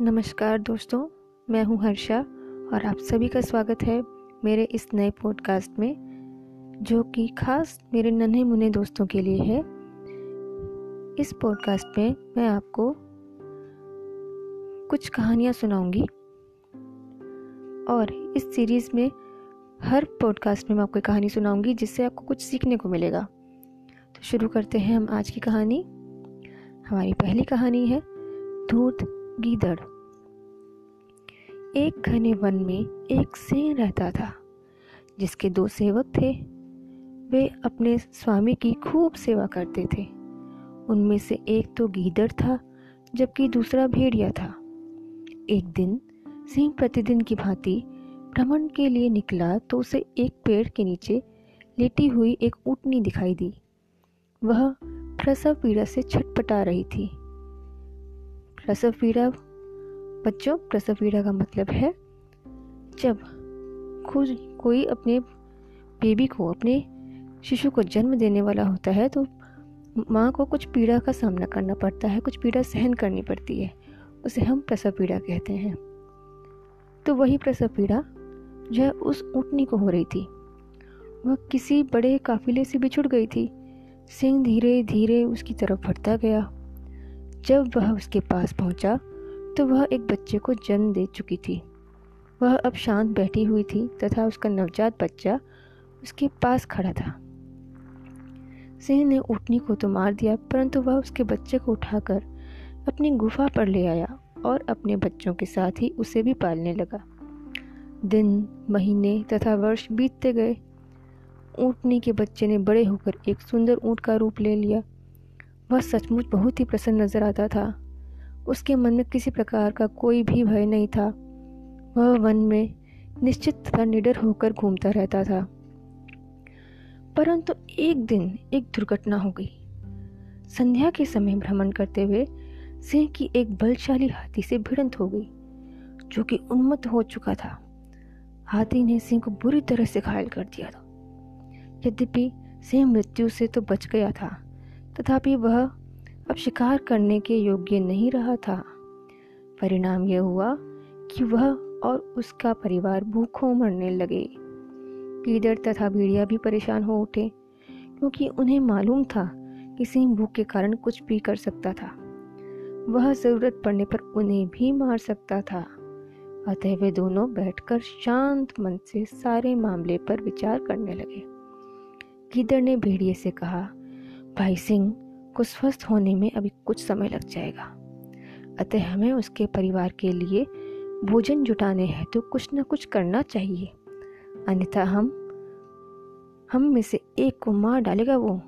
नमस्कार दोस्तों, मैं हूँ हर्षा और आप सभी का स्वागत है मेरे इस नए पॉडकास्ट में, जो कि खास मेरे नन्हे मुन्ने दोस्तों के लिए है। इस पॉडकास्ट में मैं आपको कुछ कहानियाँ सुनाऊँगी और इस सीरीज़ में हर पॉडकास्ट में मैं आपको कहानी सुनाऊँगी, जिससे आपको कुछ सीखने को मिलेगा। तो शुरू करते हैं हम आज की कहानी। हमारी पहली कहानी है धूत गीदड़। एक घने वन में एक सिंह रहता था, जिसके दो सेवक थे। वे अपने स्वामी की खूब सेवा करते थे। उनमें से एक तो गीदड़ था, जबकि दूसरा भेड़िया था। एक दिन सिंह प्रतिदिन की भांति भ्रमण के लिए निकला तो उसे एक पेड़ के नीचे लेटी हुई एक ऊटनी दिखाई दी। वह प्रसव पीड़ा से छटपटा रही थी। प्रसव पीड़ा बच्चों प्रसव पीड़ा का मतलब है जब खुद कोई अपने बेबी को, अपने शिशु को जन्म देने वाला होता है तो माँ को कुछ पीड़ा का सामना करना पड़ता है, कुछ पीड़ा सहन करनी पड़ती है, उसे हम प्रसव पीड़ा कहते हैं। तो वही प्रसव पीड़ा जो है, उस ऊँटनी को हो रही थी। वह किसी बड़े काफिले से बिछुड़ गई थी। सिंह धीरे धीरे उसकी तरफ़ बढ़ता गया। जब वह उसके पास पहुँचा तो वह एक बच्चे को जन्म दे चुकी थी। वह अब शांत बैठी हुई थी तथा उसका नवजात बच्चा उसके पास खड़ा था। सिंह ने ऊटनी को तो मार दिया, परंतु वह उसके बच्चे को उठाकर अपनी गुफा पर ले आया और अपने बच्चों के साथ ही उसे भी पालने लगा। दिन, महीने तथा वर्ष बीतते गए। ऊँटनी के बच्चे ने बड़े होकर एक सुंदर ऊँट का रूप ले लिया। वह सचमुच बहुत ही प्रसन्न नज़र आता था। उसके मन में किसी प्रकार का कोई भी भय नहीं था। वह वन में निश्चित तथा निडर होकर घूमता रहता था। परंतु एक दिन एक दुर्घटना हो गई। संध्या के समय भ्रमण करते हुए सिंह की एक बलशाली हाथी से भिड़ंत हो गई, जो कि उन्मत्त हो चुका था। हाथी ने सिंह को बुरी तरह से घायल कर दिया था। यद्यपि सिंह मृत्यु से तो बच गया था। तथापि वह अब शिकार करने के योग्य नहीं रहा था। परिणाम यह हुआ कि वह और उसका परिवार भूखों मरने लगे। कीदड़ तथा भेड़िया भी परेशान हो उठे, क्योंकि उन्हें मालूम था कि सिंह भूख के कारण कुछ भी कर सकता था। वह ज़रूरत पड़ने पर उन्हें भी मार सकता था। अतः वे दोनों बैठकर शांत मन से सारे मामले पर विचार करने लगे। कीदड़ ने भेड़िए से कहा भाई सिंह, को स्वस्थ होने में अभी कुछ समय लग जाएगा। अतः हमें उसके परिवार के लिए भोजन जुटाने हैं तो कुछ न कुछ करना चाहिए। अन्यथा हम हम में से एक को मार डालेगा वो।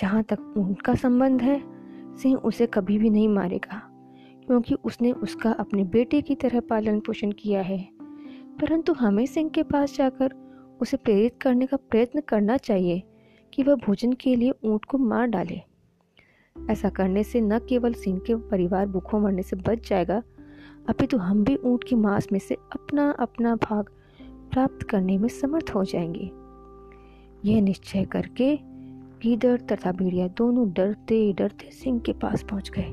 जहाँ तक उनका संबंध है, सिंह उसे कभी भी नहीं मारेगा, क्योंकि उसने उसका अपने बेटे की तरह पालन पोषण किया है। परंतु हमें सिंह के पास जाकर उसे प्रेरित करने का प्रयत्न करना चाहिए। कि वह भोजन के लिए ऊँट को मार डाले। ऐसा करने से न केवल सिंह के परिवार भूखों मरने से बच जाएगा, अपितु हम भी ऊँट के मांस में से अपना अपना भाग प्राप्त करने में समर्थ हो जाएँगे। यह निश्चय करके गीदड़ तथा भेड़िया दोनों डरते डरते सिंह के पास पहुँच गए।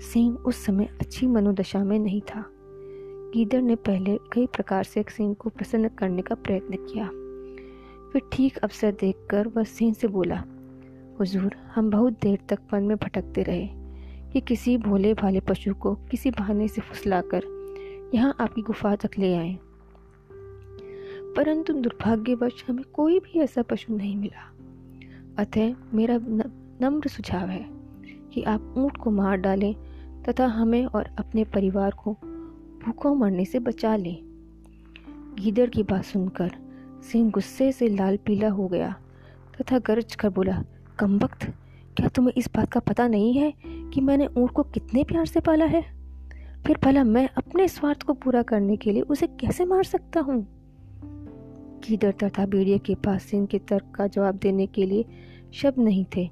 सिंह उस समय अच्छी मनोदशा में नहीं था। गीदड़ ने पहले कई प्रकार से सिंह को प्रसन्न करने का प्रयत्न किया। फिर ठीक अवसर देखकर वह सिंह से बोला, हुजूर, हम बहुत देर तक वन में भटकते रहे कि किसी भोले भाले पशु को किसी बहाने से फुसलाकर यहाँ आपकी गुफा तक ले आए। परंतु दुर्भाग्यवश हमें कोई भी ऐसा पशु नहीं मिला। अतः मेरा नम्र सुझाव है कि आप ऊँट को मार डालें तथा हमें और अपने परिवार को भूखों मरने से बचा लें। गीदड़ की बात सुनकर सिंह गुस्से से लाल पीला हो गया। तथा गरज कर बोला, कम वक्त? क्या तुम्हें इस बात का पता नहीं है कि मैंने ऊँट को कितने प्यार से पाला है? फिर भला मैं अपने स्वार्थ को पूरा करने के लिए उसे कैसे मार सकता हूँ? कीदर तथा बेड़िया के पास सिंह के तर्क का जवाब देने के लिए शब्द नहीं थे।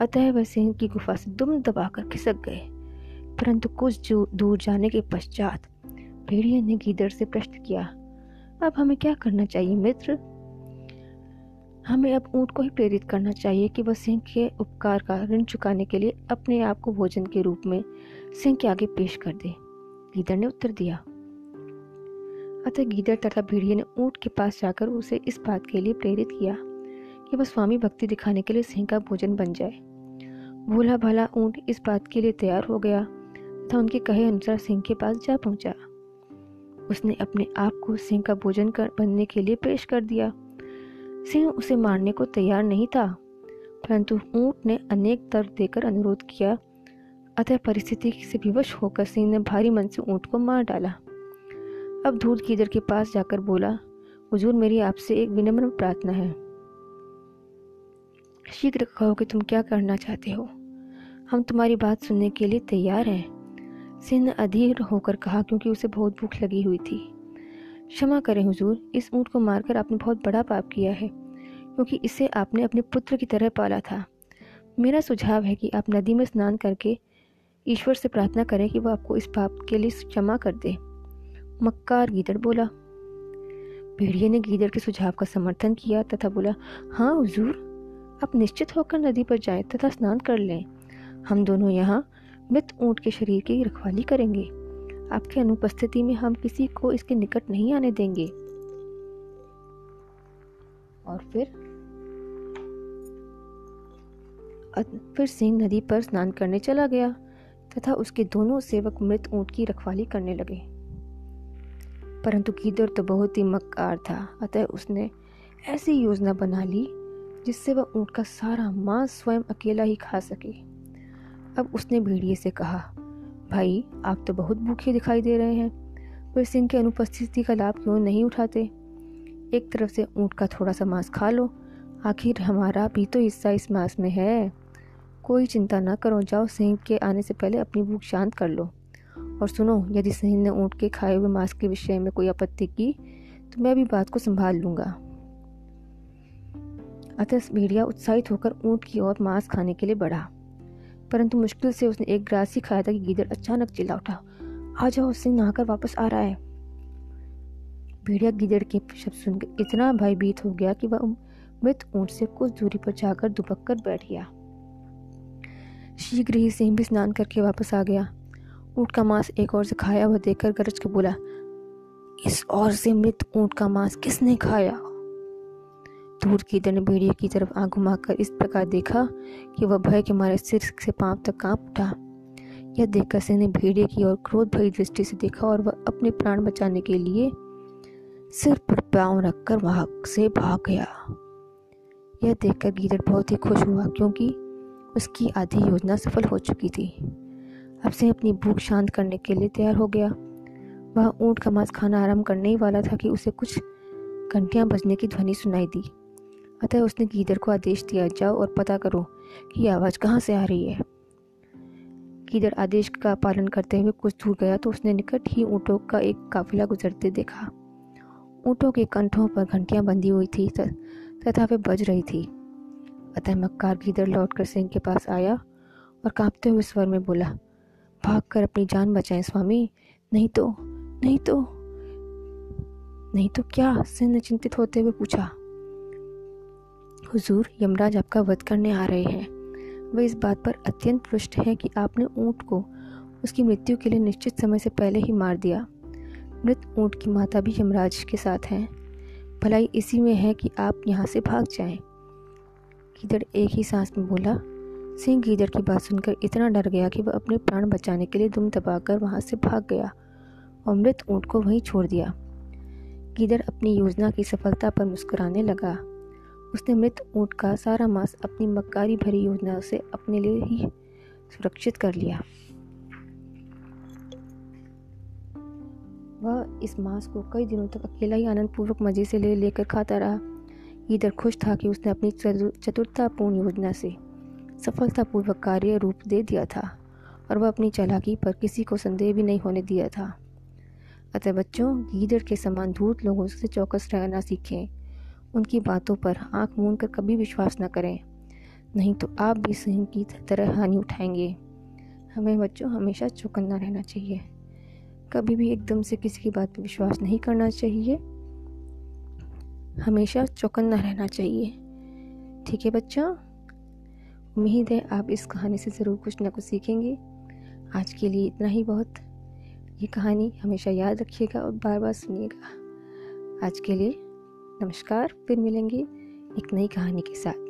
अतः वह सिंह की गुफा से दुम दबाकर खिसक गए। परंतु कुछ दूर जाने के पश्चात भेड़िया ने गीदड़ से प्रश्न किया अब हमें क्या करना चाहिए, मित्र? हमें अब ऊँट को ही प्रेरित करना चाहिए कि वह सिंह के उपकार का ऋण चुकाने के लिए अपने आप को भोजन के रूप में सिंह के आगे पेश कर दे। गीदड़ ने उत्तर दिया। अतः गीदड़ तथा भेड़िए ने ऊँट के पास जाकर उसे इस बात के लिए प्रेरित किया कि वह स्वामी भक्ति दिखाने के लिए सिंह का भोजन बन जाए। भोला भाला ऊँट इस बात के लिए तैयार हो गया तथा उनके कहे अनुसार सिंह के पास जा पहुँचा। उसने अपने आप को सिंह का भोजन कर, बनने के लिए पेश कर दिया। सिंह उसे मारने को तैयार नहीं था, परंतु ऊँट ने अनेक तर्क देकर अनुरोध किया। अतः परिस्थिति से विवश होकर सिंह ने भारी मन से ऊँट को मार डाला। अब धूल कीदर के पास जाकर बोला, हुजूर, मेरी आपसे एक विनम्र प्रार्थना है। शीघ्र कहो कि तुम क्या करना चाहते हो। हम तुम्हारी बात सुनने के लिए तैयार हैं। सिंह अधीर होकर कहा, क्योंकि उसे बहुत भूख लगी हुई थी। क्षमा करें हुजूर, इस ऊँट को मारकर आपने बहुत बड़ा पाप किया है, क्योंकि इसे आपने अपने पुत्र की तरह पाला था। मेरा सुझाव है कि आप नदी में स्नान करके ईश्वर से प्रार्थना करें कि वह आपको इस पाप के लिए क्षमा कर दे। मक्कार गीदड़ बोला। भेड़िए ने गीदड़ के सुझाव का समर्थन किया तथा बोला हाँ हुजूर, आप निश्चित होकर नदी पर जाएँ तथा स्नान कर लें। हम दोनों यहाँ मृत ऊँट के शरीर की रखवाली करेंगे। आपकी अनुपस्थिति में हम किसी को इसके निकट नहीं आने देंगे। और फिर? फिर सिंह नदी पर स्नान करने चला गया, तथा उसके दोनों सेवक मृत ऊँट की रखवाली करने लगे। परंतु कीदर तो बहुत ही मक्कार था, अतः उसने ऐसी योजना बना ली जिससे वह ऊँट का सारा मांस स्वयं अकेला ही खा सके। अब उसने भेड़िए से कहा, भाई, आप तो बहुत भूखे दिखाई दे रहे हैं। फिर सिंह की अनुपस्थिति का लाभ क्यों नहीं उठाते? एक तरफ़ से ऊँट का थोड़ा सा मांस खा लो। आखिर हमारा भी तो हिस्सा इस मांस में है। कोई चिंता ना करो, जाओ सिंह के आने से पहले अपनी भूख शांत कर लो। और सुनो, यदि सिंह ने ऊँट के खाए हुए मांस के विषय में कोई आपत्ति की तो मैं भी बात को संभाल लूँगा। अतः भेड़िया उत्साहित होकर ऊँट की ओर मांस खाने के लिए बढ़ा। परंतु मुश्किल से उसने एक ग्रास ही खाया था कि गीदड़ अचानक चिल्ला उठा। आ जाओ सिंह नहाकर वापस आ रहा है। भेड़िया गीदड़ के शब्द सुनकर इतना भयभीत हो गया कि वह मृत ऊँट से कुछ दूरी पर जाकर दुबक कर बैठ गया। शीघ्र ही सिंह भी स्नान करके वापस आ गया। ऊँट का मांस एक और से खाया हुआ देखकर गरज के बोला, इस और से मृत ऊँट का मांस किसने खाया? दूर की भेड़िए की तरफ़ आँख घुमाकर इस प्रकार देखा कि वह भय के मारे सिर से पाँव तक काँप उठा। यह देखकर सिंह ने भेड़िए की ओर क्रोध भरी दृष्टि से देखा और वह अपने प्राण बचाने के लिए सिर पर पाँव रखकर वहाँ से भाग गया। यह देखकर गीदड़ बहुत ही खुश हुआ क्योंकि उसकी आधी योजना सफल हो चुकी थी। अब से अपनी भूख शांत करने के लिए तैयार हो गया। वह ऊँट का मांस खाना आराम करने ही वाला था कि उसे कुछ घंटियाँ बजने की ध्वनि सुनाई दी। अतः उसने गीदड़ को आदेश दिया, जाओ और पता करो कि आवाज़ कहाँ से आ रही है। गीदड़ आदेश का पालन करते हुए कुछ दूर गया तो उसने निकट ही ऊँटों का एक काफिला गुजरते देखा। ऊँटों के कंठों पर घंटियाँ बंधी हुई थी तथा वे बज रही थी। अतः मक्कार गीदड़ लौटकर सिंह के पास आया और कांपते हुए स्वर में बोला भाग कर अपनी जान बचाएँ स्वामी। नहीं तो नहीं तो नहीं तो क्या? सिंह ने चिंतित होते हुए पूछा हुजूर यमराज आपका वध करने आ रहे हैं। वह इस बात पर अत्यंत पृष्ठ है कि आपने ऊँट को उसकी मृत्यु के लिए निश्चित समय से पहले ही मार दिया। मृत ऊँट की माता भी यमराज के साथ हैं। भलाई इसी में है कि आप यहाँ से भाग जाएँ। गीदड़ एक ही सांस में बोला, सिंह गीदड़ की बात सुनकर इतना डर गया कि वह अपने प्राण बचाने के लिए दुम दबाकर वहाँ से भाग गया और मृत ऊँट को वहीं छोड़ दिया। गीदड़ अपनी योजना की सफलता पर मुस्कुराने लगा। उसने मृत ऊँट का सारा मांस अपनी मक्कारी भरी योजना से अपने लिए ही सुरक्षित कर लिया। वह इस मांस को कई दिनों तक अकेला ही आनंद पूर्वक मज़े से ले लेकर खाता रहा। इधर खुश था कि उसने अपनी चतुरतापूर्ण योजना से सफलतापूर्वक कार्य रूप दे दिया था और वह अपनी चालाकी पर किसी को संदेह भी नहीं होने दिया था। अतः बच्चों, गीदड़ के समान धूर्त लोगों से चौकस रहना सीखें। उनकी बातों पर आँख मूंद कर कभी विश्वास न करें। नहीं तो आप भी सिंह की तरह हानि उठाएँगे। हमें बच्चों, हमेशा चौकन्ना रहना चाहिए। कभी भी एकदम से किसी की बात पर विश्वास नहीं करना चाहिए। हमेशा चौकन्ना रहना चाहिए। ठीक है बच्चों? उम्मीद है आप इस कहानी से ज़रूर कुछ ना कुछ सीखेंगे। आज के लिए इतना ही बहुत। ये कहानी हमेशा याद रखिएगा और बार बार सुनिएगा। आज के लिए नमस्कार फिर मिलेंगे एक नई कहानी के साथ।